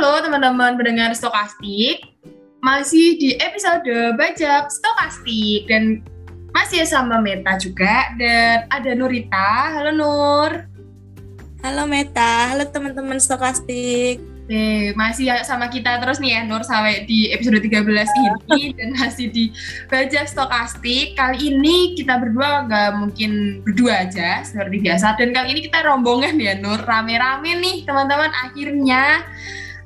Halo teman-teman pendengar Stokastik, masih di episode Bajak Stokastik dan masih sama Meta juga dan ada Nurita. Halo Nur. Halo Meta, halo teman-teman Stokastik. Oke, masih sama kita terus nih ya Nur sampai di episode 13 ini dan masih di Bajak Stokastik. Kali ini kita berdua nggak mungkin berdua aja seperti biasa dan kali ini kita rombongan ya Nur, rame-rame nih teman-teman akhirnya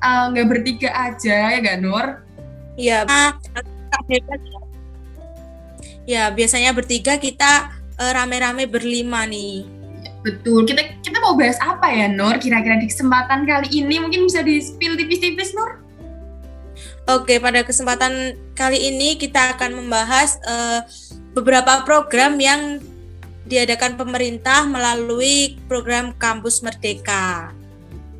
nggak uh, bertiga aja ya gak Nur? Iya, ya biasanya bertiga kita uh, rame-rame berlima nih. Betul. Kita kita mau bahas apa ya, Nur? Kira-kira di kesempatan kali ini mungkin bisa di-spill tipis-tipis, Nur? Oke, pada kesempatan kali ini kita akan membahas uh, beberapa program yang diadakan pemerintah melalui program Kampus Merdeka.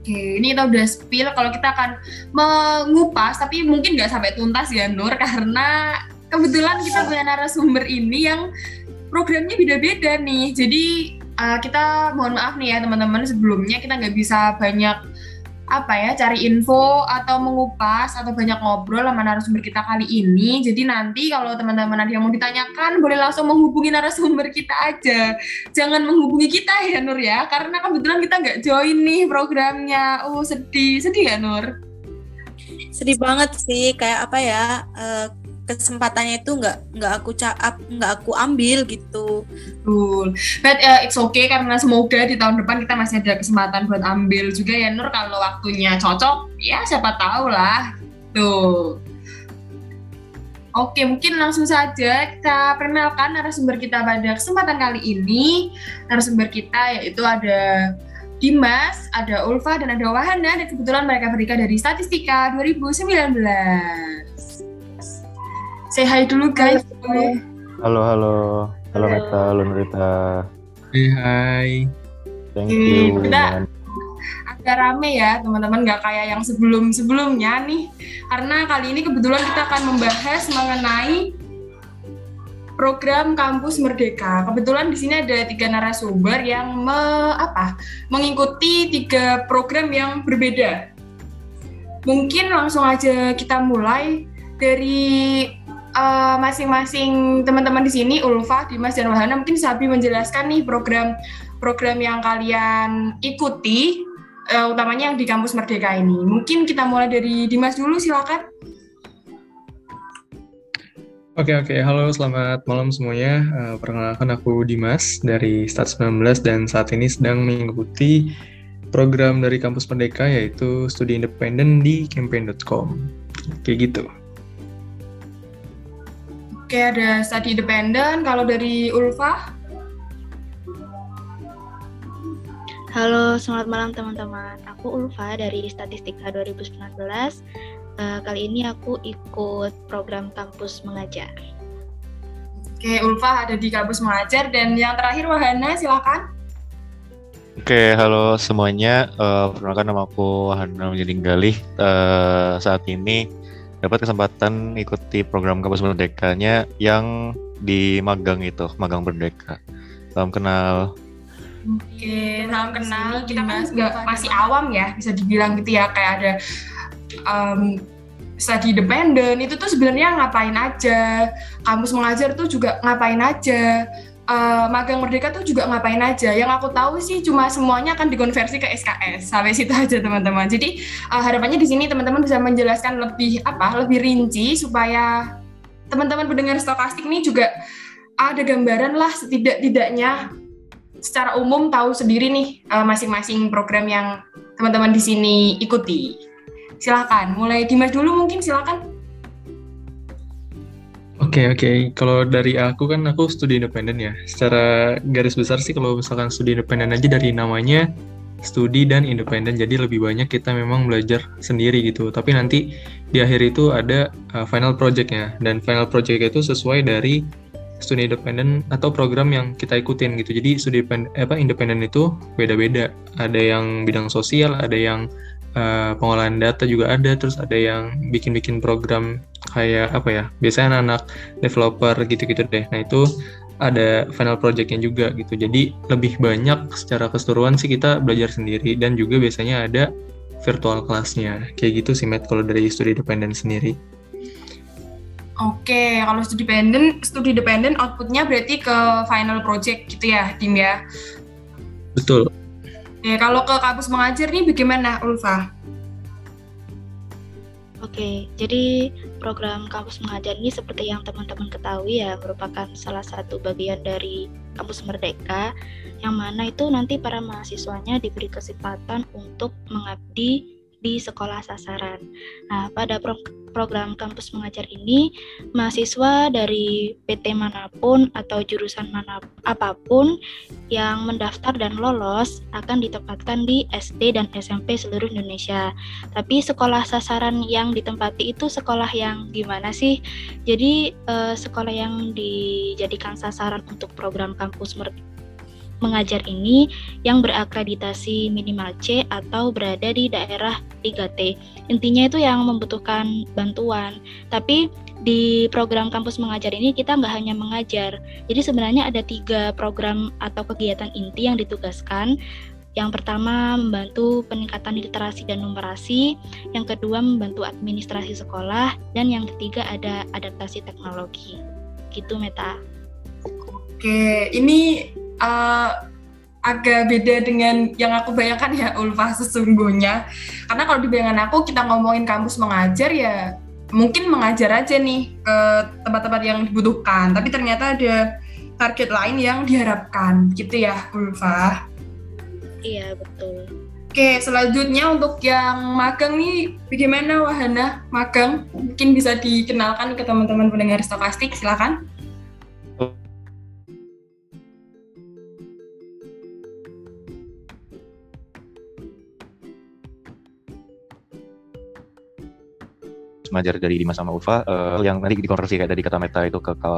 Oke, ini kita udah spill kalau kita akan mengupas, tapi mungkin nggak sampai tuntas ya Nur, karena kebetulan kita punya narasumber ini yang programnya beda-beda nih. Jadi uh, kita mohon maaf nih ya teman-teman sebelumnya kita nggak bisa banyak apa ya cari info atau mengupas atau banyak ngobrol sama narasumber kita kali ini. Jadi nanti kalau teman-teman ada yang mau ditanyakan boleh langsung menghubungi narasumber kita aja. Jangan menghubungi kita ya Nur ya, karena kebetulan kita nggak join nih programnya. Oh sedih, sedih ya Nur? Sedih banget sih, kayak apa ya? Uh, kesempatannya itu nggak nggak aku cap nggak aku ambil gitu. Betul. But uh, it's okay karena semoga di tahun depan kita masih ada kesempatan buat ambil juga ya Nur kalau waktunya cocok ya siapa tahu lah. Tuh. Oke, mungkin langsung saja kita perkenalkan narasumber kita pada kesempatan kali ini. Narasumber kita yaitu ada Dimas, ada Ulfa, dan ada Wahana, dan kebetulan mereka berikan dari Statistika 2019. Say hi dulu guys. Halo, halo. Halo Meta, halo Nurita. Hey, hai. Thank you. Kita agak rame ya teman-teman, nggak kayak yang sebelum-sebelumnya nih. Karena kali ini kebetulan kita akan membahas mengenai program Kampus Merdeka. Kebetulan di sini ada tiga narasumber yang me, apa, mengikuti tiga program yang berbeda. Mungkin langsung aja kita mulai dari uh, masing-masing teman-teman di sini Ulfa, Dimas dan Wahana mungkin Sabi menjelaskan nih program program yang kalian ikuti uh, utamanya yang di kampus Merdeka ini. Mungkin kita mulai dari Dimas dulu silakan. Oke okay, oke, okay. halo selamat malam semuanya. Uh, perkenalkan aku Dimas dari Start 19 dan saat ini sedang mengikuti program dari kampus Merdeka yaitu studi independen di campaign.com. Kayak gitu. Oke, ada study independen. Kalau dari Ulfa? Halo, selamat malam teman-teman. Aku Ulfa dari Statistika 2019. Uh, kali ini aku ikut program kampus mengajar. Oke, Ulfa ada di kampus mengajar. Dan yang terakhir, Wahana, silakan. Oke, halo semuanya. Uh, perkenalkan nama aku Wahana Menjadi Uh, saat ini dapat kesempatan ikuti program kampus merdekanya yang di magang itu, magang merdeka. Salam kenal. Oke, salam kenal. Kita kan masih awam ya, bisa dibilang gitu ya, kayak ada um, study independen itu tuh sebenarnya ngapain aja, kampus mengajar tuh juga ngapain aja uh, magang merdeka tuh juga ngapain aja. Yang aku tahu sih cuma semuanya akan dikonversi ke SKS. Sampai situ aja teman-teman. Jadi uh, harapannya di sini teman-teman bisa menjelaskan lebih apa? Lebih rinci supaya teman-teman pendengar stokastik ini juga ada gambaran lah setidak-tidaknya secara umum tahu sendiri nih uh, masing-masing program yang teman-teman di sini ikuti. Silakan, mulai Dimas dulu mungkin silakan. Oke okay, oke, okay. kalau dari aku kan aku studi independen ya. Secara garis besar sih kalau misalkan studi independen aja dari namanya studi dan independen, jadi lebih banyak kita memang belajar sendiri gitu. Tapi nanti di akhir itu ada uh, final projectnya dan final project itu sesuai dari studi independen atau program yang kita ikutin gitu. Jadi studi apa independen itu beda-beda. Ada yang bidang sosial, ada yang uh, pengolahan data juga ada, terus ada yang bikin-bikin program kayak apa ya biasanya anak-anak developer gitu-gitu deh nah itu ada final projectnya juga gitu jadi lebih banyak secara keseluruhan sih kita belajar sendiri dan juga biasanya ada virtual kelasnya. Kayak gitu sih, Matt, kalau dari studi dependen sendiri. Oke, kalau studi dependen, studi dependen outputnya berarti ke final project gitu ya, tim ya? Betul. Ya, kalau ke kampus mengajar nih bagaimana, Ulfa? Oke, jadi program kampus mengajar ini seperti yang teman-teman ketahui ya merupakan salah satu bagian dari kampus merdeka yang mana itu nanti para mahasiswanya diberi kesempatan untuk mengabdi di sekolah sasaran. Nah, pada pro program kampus mengajar ini, mahasiswa dari PT mana pun atau jurusan mana apa pun yang mendaftar dan lolos akan ditempatkan di SD dan SMP seluruh Indonesia. Tapi sekolah sasaran yang ditempati itu sekolah yang gimana sih? Jadi eh, sekolah yang dijadikan sasaran untuk program kampus mengajar ini yang berakreditasi minimal C atau berada di daerah 3T. Intinya itu yang membutuhkan bantuan. Tapi di program kampus mengajar ini kita nggak hanya mengajar. Jadi sebenarnya ada tiga program atau kegiatan inti yang ditugaskan. Yang pertama membantu peningkatan literasi dan numerasi, yang kedua membantu administrasi sekolah, dan yang ketiga ada adaptasi teknologi. Gitu Meta. Oke, ini uh, agak beda dengan yang aku bayangkan ya Ulfa sesungguhnya. Karena kalau di bayangan aku kita ngomongin kampus mengajar ya mungkin mengajar aja nih ke tempat-tempat yang dibutuhkan. Tapi ternyata ada target lain yang diharapkan gitu ya Ulfa. Iya betul. Oke, selanjutnya untuk yang magang nih, bagaimana Wahana magang? Mungkin bisa dikenalkan ke teman-teman pendengar stokastik, silakan. Mengajar dari Dimas sama Ulfa uh, yang nanti dikonversi kayak tadi kata Meta itu ke, ke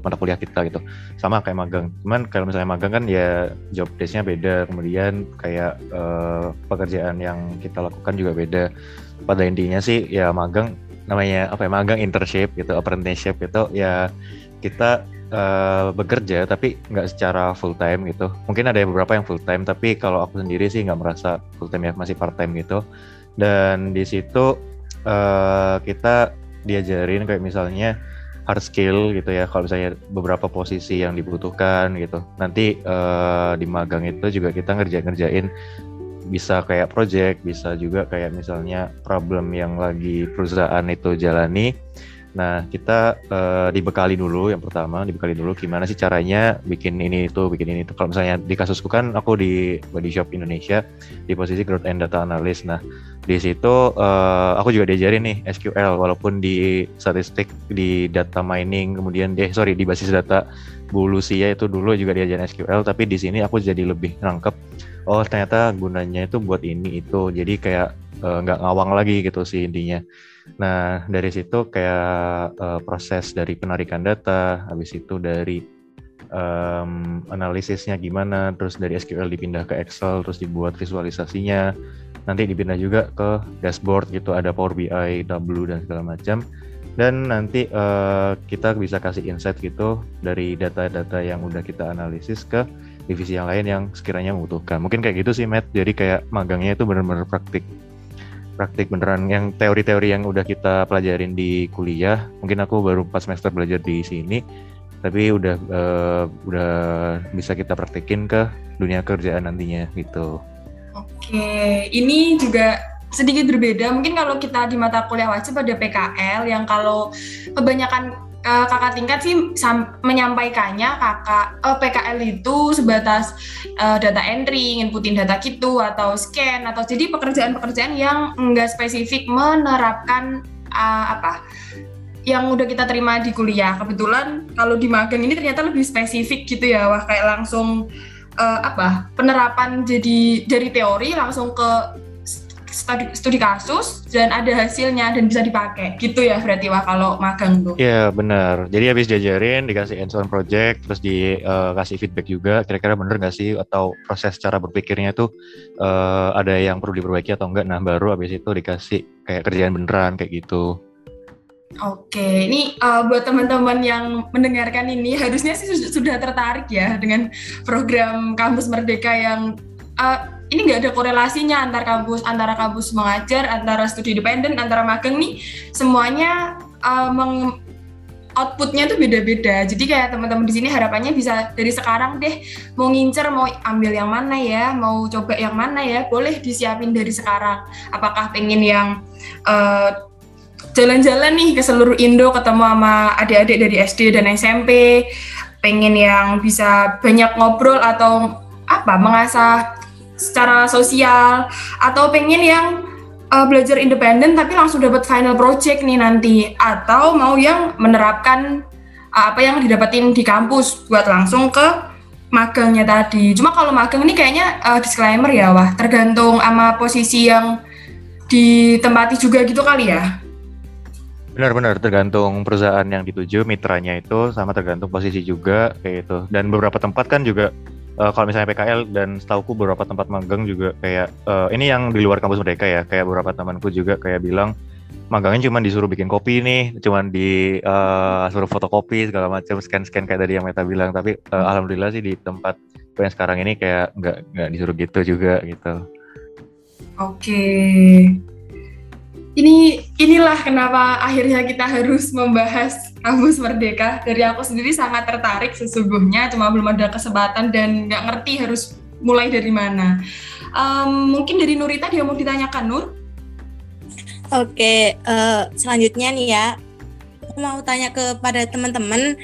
mata kuliah kita gitu. Sama kayak magang. Cuman kalau misalnya magang kan ya job desk-nya beda kemudian kayak uh, pekerjaan yang kita lakukan juga beda. Pada intinya sih ya magang namanya apa ya magang internship gitu apprenticeship gitu ya kita uh, bekerja tapi nggak secara full time gitu. Mungkin ada beberapa yang full time tapi kalau aku sendiri sih nggak merasa full time ya masih part time gitu. Dan di situ uh, kita diajarin kayak misalnya hard skill gitu ya kalau misalnya beberapa posisi yang dibutuhkan gitu. Nanti uh, di magang itu juga kita ngerjain ngerjain bisa kayak project bisa juga kayak misalnya problem yang lagi perusahaan itu jalani Nah, kita uh, dibekali dulu yang pertama, dibekali dulu gimana sih caranya bikin ini itu, bikin ini itu. Kalau misalnya di kasusku kan aku di Body Shop Indonesia di posisi growth and data analyst. Nah, di situ uh, aku juga diajarin nih SQL walaupun di statistik di data mining kemudian deh sorry di basis data Bulusia itu dulu juga diajarin SQL tapi di sini aku jadi lebih nangkep oh ternyata gunanya itu buat ini itu jadi kayak nggak uh, ngawang lagi gitu sih intinya Nah, dari situ kayak uh, proses dari penarikan data, habis itu dari um, analisisnya gimana, terus dari SQL dipindah ke Excel, terus dibuat visualisasinya, nanti dipindah juga ke dashboard gitu, ada Power BI, Tableau dan segala macam. Dan nanti uh, kita bisa kasih insight gitu dari data-data yang udah kita analisis ke divisi yang lain yang sekiranya membutuhkan. Mungkin kayak gitu sih, Matt. Jadi kayak magangnya itu benar-benar praktik praktik beneran yang teori-teori yang udah kita pelajarin di kuliah mungkin aku baru pas semester belajar di sini tapi udah uh, udah bisa kita praktekin ke dunia kerjaan nantinya gitu. Oke, ini juga sedikit berbeda. Mungkin kalau kita di mata kuliah wajib ada PKL yang kalau kebanyakan uh, kakak tingkat sih menyampaikannya kakak uh, eh, PKL itu sebatas uh, data entry, inputin data gitu atau scan atau jadi pekerjaan-pekerjaan yang enggak spesifik menerapkan uh, apa yang udah kita terima di kuliah. Kebetulan kalau di magang ini ternyata lebih spesifik gitu ya, wah kayak langsung uh, apa penerapan jadi dari teori langsung ke studi, studi kasus dan ada hasilnya dan bisa dipakai gitu ya berarti wah kalau magang tuh. Iya benar. Jadi habis diajarin dikasih hands-on project terus dikasih uh, feedback juga kira-kira bener nggak sih atau proses cara berpikirnya tuh uh, ada yang perlu diperbaiki atau enggak. Nah baru habis itu dikasih kayak kerjaan beneran kayak gitu. Oke, ini uh, buat teman-teman yang mendengarkan ini harusnya sih sudah tertarik ya dengan program kampus merdeka yang uh, ini nggak ada korelasinya antar kampus antara kampus mengajar antara studi independen antara magang nih semuanya uh, meng outputnya tuh beda-beda. Jadi kayak teman-teman di sini harapannya bisa dari sekarang deh mau ngincer mau ambil yang mana ya, mau coba yang mana ya, boleh disiapin dari sekarang. Apakah pengen yang uh, jalan-jalan nih ke seluruh Indo ketemu sama adik-adik dari SD dan SMP, pengen yang bisa banyak ngobrol atau apa mengasah secara sosial atau pengen yang uh, belajar independen tapi langsung dapat final project nih nanti atau mau yang menerapkan uh, apa yang didapatin di kampus buat langsung ke magangnya tadi. Cuma kalau magang ini kayaknya uh, disclaimer ya, wah tergantung sama posisi yang ditempati juga gitu kali ya. Benar-benar tergantung perusahaan yang dituju, mitranya itu sama tergantung posisi juga kayak gitu. Dan beberapa tempat kan juga uh, kalau misalnya PKL dan setauku beberapa tempat magang juga kayak uh, ini yang di luar kampus Merdeka ya kayak beberapa temanku juga kayak bilang magangnya cuma disuruh bikin kopi nih cuma di uh, suruh fotokopi segala macam scan scan kayak tadi yang Meta bilang. Tapi uh, alhamdulillah sih di tempat yang sekarang ini kayak nggak nggak disuruh gitu juga gitu. Oke. okay ini inilah kenapa akhirnya kita harus membahas kampus merdeka. Dari aku sendiri sangat tertarik sesungguhnya, cuma belum ada kesempatan dan nggak ngerti harus mulai dari mana. Um, mungkin dari Nurita dia mau ditanyakan Nur. Oke, uh, selanjutnya nih ya, aku mau tanya kepada teman-teman,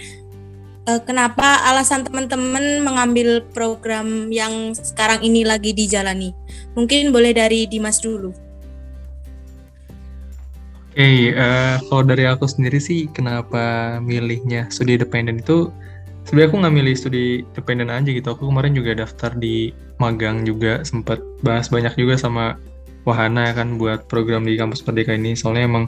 uh, kenapa alasan teman-teman mengambil program yang sekarang ini lagi dijalani? Mungkin boleh dari Dimas dulu okay, uh, eh, kalau dari aku sendiri sih kenapa milihnya studi independen itu sebenarnya aku nggak milih studi independen aja gitu. Aku kemarin juga daftar di magang juga sempat bahas banyak juga sama Wahana kan buat program di kampus Merdeka ini. Soalnya emang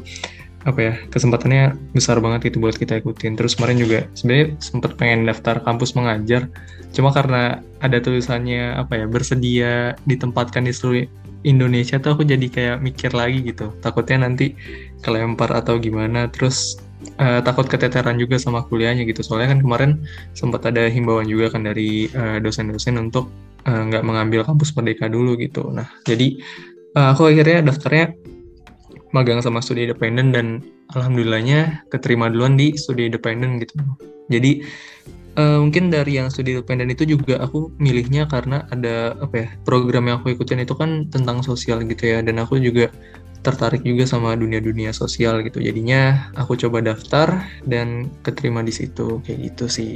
apa ya kesempatannya besar banget gitu buat kita ikutin. Terus kemarin juga sebenarnya sempat pengen daftar kampus mengajar, cuma karena ada tulisannya apa ya bersedia ditempatkan di seluruh Indonesia tuh aku jadi kayak mikir lagi gitu. Takutnya nanti kelempar atau gimana. Terus uh, takut keteteran juga sama kuliahnya gitu. Soalnya kan kemarin sempat ada himbauan juga kan dari dosen dosen-dosen untuk eh, nggak uh, mengambil kampus merdeka dulu gitu. Nah jadi uh, aku akhirnya daftarnya magang sama studi independen dan alhamdulillahnya keterima duluan di studi independen gitu. Jadi uh, mungkin dari yang studi independen itu juga aku milihnya karena ada apa ya program yang aku ikutin itu kan tentang sosial gitu ya dan aku juga tertarik juga sama dunia-dunia sosial gitu. Jadinya aku coba daftar dan keterima di situ kayak gitu sih.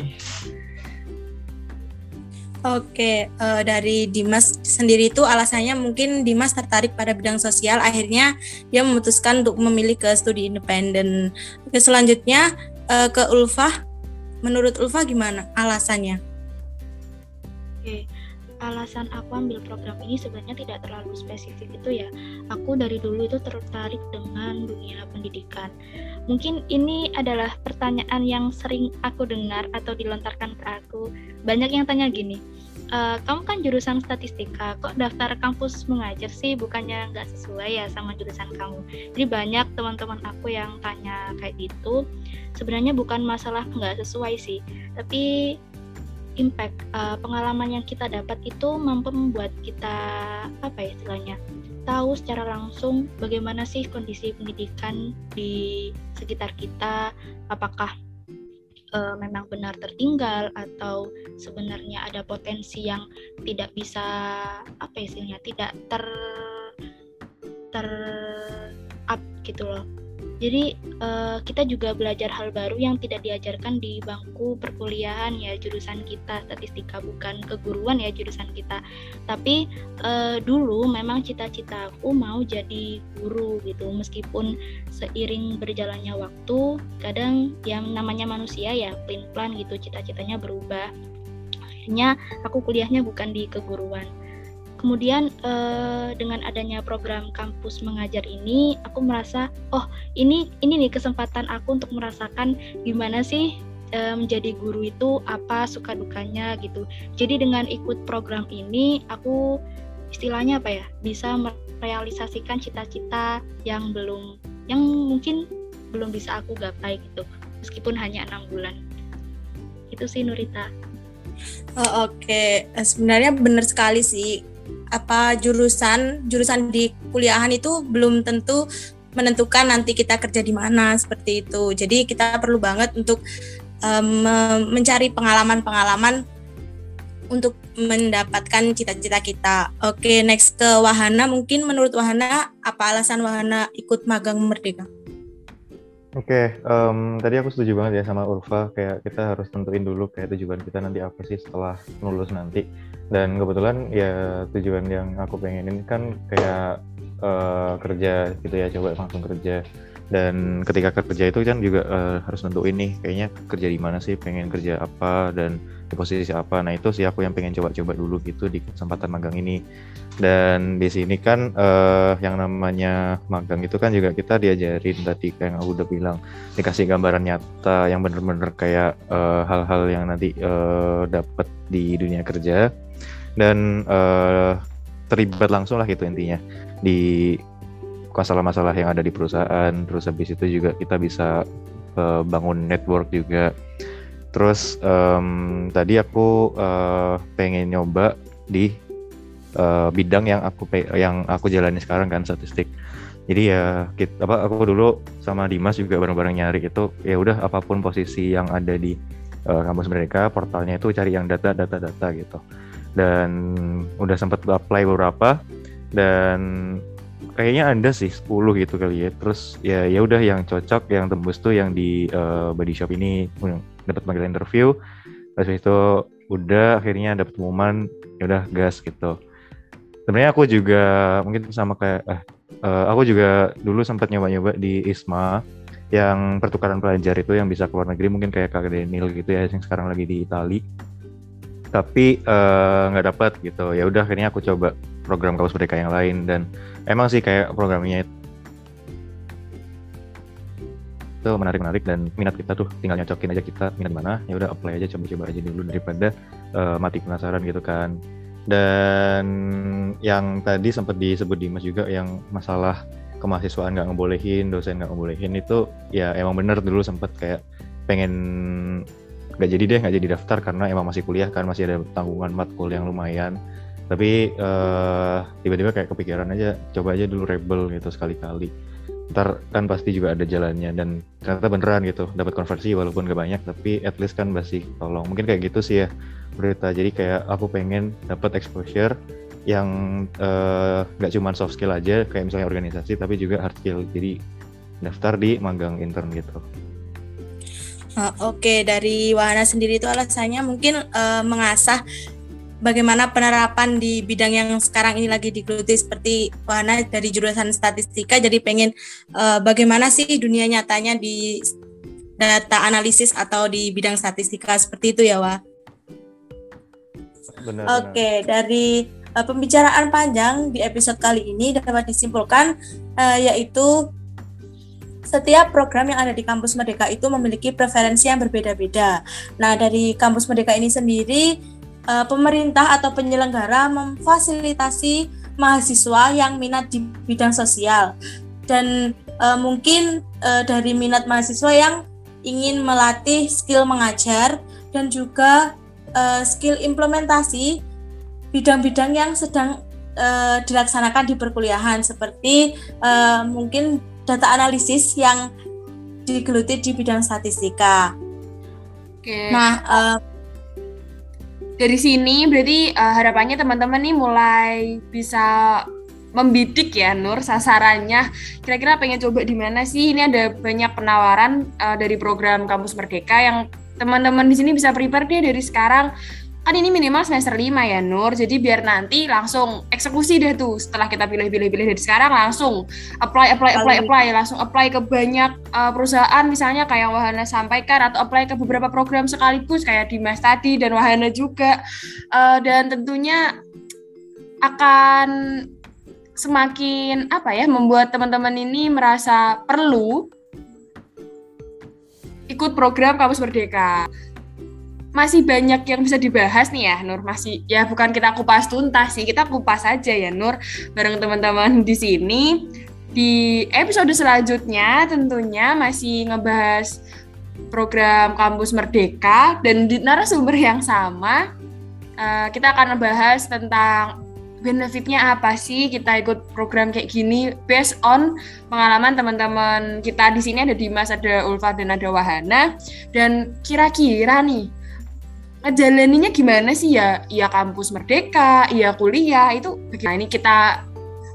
Oke, uh, dari Dimas sendiri itu alasannya mungkin Dimas tertarik pada bidang sosial, akhirnya dia memutuskan untuk memilih ke studi independen. Oke, selanjutnya uh, ke Ulfah. Menurut Ulfah gimana alasannya? Oke, alasan aku ambil program ini sebenarnya tidak terlalu spesifik itu ya. Aku dari dulu itu tertarik dengan dunia pendidikan. Mungkin ini adalah pertanyaan yang sering aku dengar atau dilontarkan ke aku. Banyak yang tanya gini, e, kamu kan jurusan statistika, kok daftar kampus mengajar sih bukannya nggak sesuai ya sama jurusan kamu? Jadi banyak teman-teman aku yang tanya kayak gitu. Sebenarnya bukan masalah nggak sesuai sih, tapi impact uh, pengalaman yang kita dapat itu mampu membuat kita apa ya istilahnya tahu secara langsung bagaimana sih kondisi pendidikan di sekitar kita apakah uh, memang benar tertinggal atau sebenarnya ada potensi yang tidak bisa apa ya istilahnya tidak ter ter up gitu loh jadi uh, kita juga belajar hal baru yang tidak diajarkan di bangku perkuliahan ya jurusan kita statistika bukan keguruan ya jurusan kita. Tapi uh, dulu memang cita-cita aku mau jadi guru gitu meskipun seiring berjalannya waktu kadang yang namanya manusia ya plan-plan gitu cita-citanya berubah. Akhirnya aku kuliahnya bukan di keguruan kemudian uh, dengan adanya program kampus mengajar ini aku merasa oh ini ini nih kesempatan aku untuk merasakan gimana sih uh, menjadi guru itu apa suka dukanya gitu. Jadi dengan ikut program ini aku istilahnya apa ya bisa merealisasikan cita-cita yang belum yang mungkin belum bisa aku gapai gitu. Meskipun hanya enam bulan. Itu sih Nurita. Oh, oke. Okay. sebenarnya benar sekali sih apa jurusan jurusan di kuliahan itu belum tentu menentukan nanti kita kerja di mana seperti itu. Jadi kita perlu banget untuk um, mencari pengalaman-pengalaman untuk mendapatkan cita-cita kita. Oke, next ke Wahana. Mungkin menurut Wahana, apa alasan Wahana ikut magang Merdeka? Oke, um, tadi aku setuju banget ya sama Urfa. Kayak kita harus tentuin dulu kayak tujuan kita nanti apa sih setelah lulus nanti. Dan kebetulan ya tujuan yang aku pengenin kan kayak uh, kerja gitu ya, coba langsung kerja. Dan ketika kerja itu kan juga uh, harus nentuin nih kayaknya kerja di mana sih pengen kerja apa dan di posisi apa. Nah itu sih aku yang pengen coba-coba dulu gitu di kesempatan magang ini. Dan di sini kan uh, yang namanya magang itu kan juga kita diajarin tadi kayak yang aku udah bilang. Dikasih gambaran nyata yang bener-bener kayak uh, hal-hal yang nanti uh, dapat di dunia kerja. Dan uh, terlibat langsung lah gitu intinya. Di masalah-masalah yang ada di perusahaan terus habis itu juga kita bisa uh, bangun network juga terus um, tadi aku uh, pengen nyoba di uh, bidang yang aku yang aku jalani sekarang kan statistik. Jadi ya kita apa aku dulu sama Dimas juga bareng-bareng nyari itu ya udah apa pun posisi yang ada di uh, kampus mereka portalnya itu cari yang data data data gitu. Dan udah sempat apply beberapa dan kayaknya ada sih 10 gitu kali ya. Terus ya ya udah yang cocok yang tembus tuh yang di uh, body shop ini dapat panggilan interview. Terus itu udah akhirnya dapat pengumuman ya udah gas gitu. Sebenarnya aku juga mungkin sama kayak eh, uh, aku juga dulu sempat nyoba-nyoba di ISMA yang pertukaran pelajar itu yang bisa ke luar negeri mungkin kayak Kak Daniel gitu ya yang sekarang lagi di Itali tapi nggak uh, dapat gitu ya udah akhirnya aku coba program kampus merdeka yang lain dan emang sih kayak programnya itu menarik-menarik dan minat kita tuh tinggal nyocokin aja kita minat mana ya udah apply aja coba-coba aja dulu daripada uh, mati penasaran gitu kan. Dan yang tadi sempat disebut Dimas juga yang masalah kemahasiswaan nggak ngebolehin dosen nggak ngebolehin itu ya emang bener dulu sempat kayak pengen nggak jadi deh nggak jadi daftar karena emang masih kuliah kan masih ada tanggungan matkul yang lumayan. Tapi uh, tiba-tiba kayak kepikiran aja coba aja dulu rebel gitu sekali-kali ntar kan pasti juga ada jalannya dan ternyata beneran gitu dapat konversi walaupun gak banyak tapi at least kan masih tolong. Mungkin kayak gitu sih ya berita jadi kayak aku pengen dapat exposure yang uh, gak cuma soft skill aja kayak misalnya organisasi tapi juga hard skill. Jadi daftar di magang intern gitu. Uh, Oke, okay. dari Wahana sendiri itu alasannya mungkin uh, mengasah bagaimana penerapan di bidang yang sekarang ini lagi digeluti seperti Wahana dari jurusan statistika jadi pengen uh, bagaimana sih dunia nyatanya di data analisis atau di bidang statistika seperti itu ya Wah. Oke, okay, dari uh, pembicaraan panjang di episode kali ini dapat disimpulkan uh, yaitu setiap program yang ada di kampus Merdeka itu memiliki preferensi yang berbeda-beda. Nah, dari kampus Merdeka ini sendiri uh, pemerintah atau penyelenggara memfasilitasi mahasiswa yang minat di bidang sosial dan uh, mungkin uh, dari minat mahasiswa yang ingin melatih skill mengajar dan juga uh, skill implementasi bidang-bidang yang sedang uh, dilaksanakan di perkuliahan seperti uh, mungkin data analisis yang digeluti di bidang statistika. Oke. Nah, uh, dari sini berarti uh, harapannya teman-teman nih mulai bisa membidik ya Nur sasarannya. Kira-kira pengen coba di mana sih? Ini ada banyak penawaran uh, dari program kampus merdeka yang teman-teman di sini bisa prepare deh dari sekarang kan ini minimal semester 5 ya Nur. Jadi biar nanti langsung eksekusi deh tuh. Setelah kita pilih-pilih-pilih dari sekarang langsung apply apply apply apply. Langsung apply ke banyak uh, perusahaan misalnya kayak Wahana sampaikan atau apply ke beberapa program sekaligus kayak Dimas tadi dan Wahana juga. Uh, dan tentunya akan semakin apa ya membuat teman-teman ini merasa perlu ikut program kampus merdeka masih banyak yang bisa dibahas nih ya Nur. Masih ya bukan kita kupas tuntas sih kita kupas aja ya Nur bareng teman-teman di sini. Di episode selanjutnya tentunya masih ngebahas program kampus merdeka dan di narasumber yang sama uh, kita akan membahas tentang benefitnya apa sih kita ikut program kayak gini based on pengalaman teman-teman kita di sini ada Dimas, ada Ulfa dan ada Wahana. Dan kira-kira nih ngejalaninya gimana sih ya? Ya kampus merdeka, ya kuliah itu bagaimana ini kita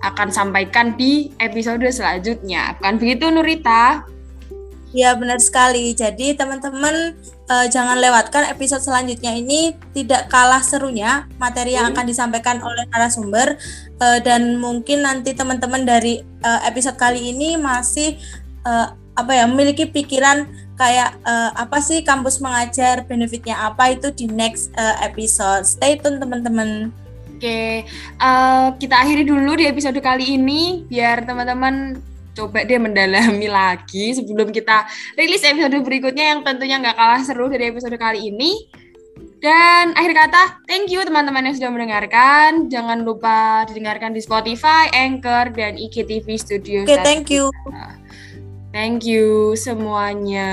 akan sampaikan di episode selanjutnya. Bukan begitu Nurita? Ya benar sekali. Jadi teman-teman uh, jangan lewatkan episode selanjutnya ini tidak kalah serunya materi yang hmm. akan disampaikan oleh narasumber uh, dan mungkin nanti teman-teman dari uh, episode kali ini masih uh, apa ya memiliki pikiran kayak uh, apa sih kampus mengajar benefitnya apa itu di next uh, episode. Stay tune teman-teman. Oke, uh, kita akhiri dulu di episode kali ini biar teman-teman coba dia mendalami lagi sebelum kita rilis episode berikutnya yang tentunya nggak kalah seru dari episode kali ini. Dan akhir kata, thank you teman-teman yang sudah mendengarkan. Jangan lupa didengarkan di Spotify, Anchor, dan IKTV Studio. Oke, okay, thank you. Thank you semuanya.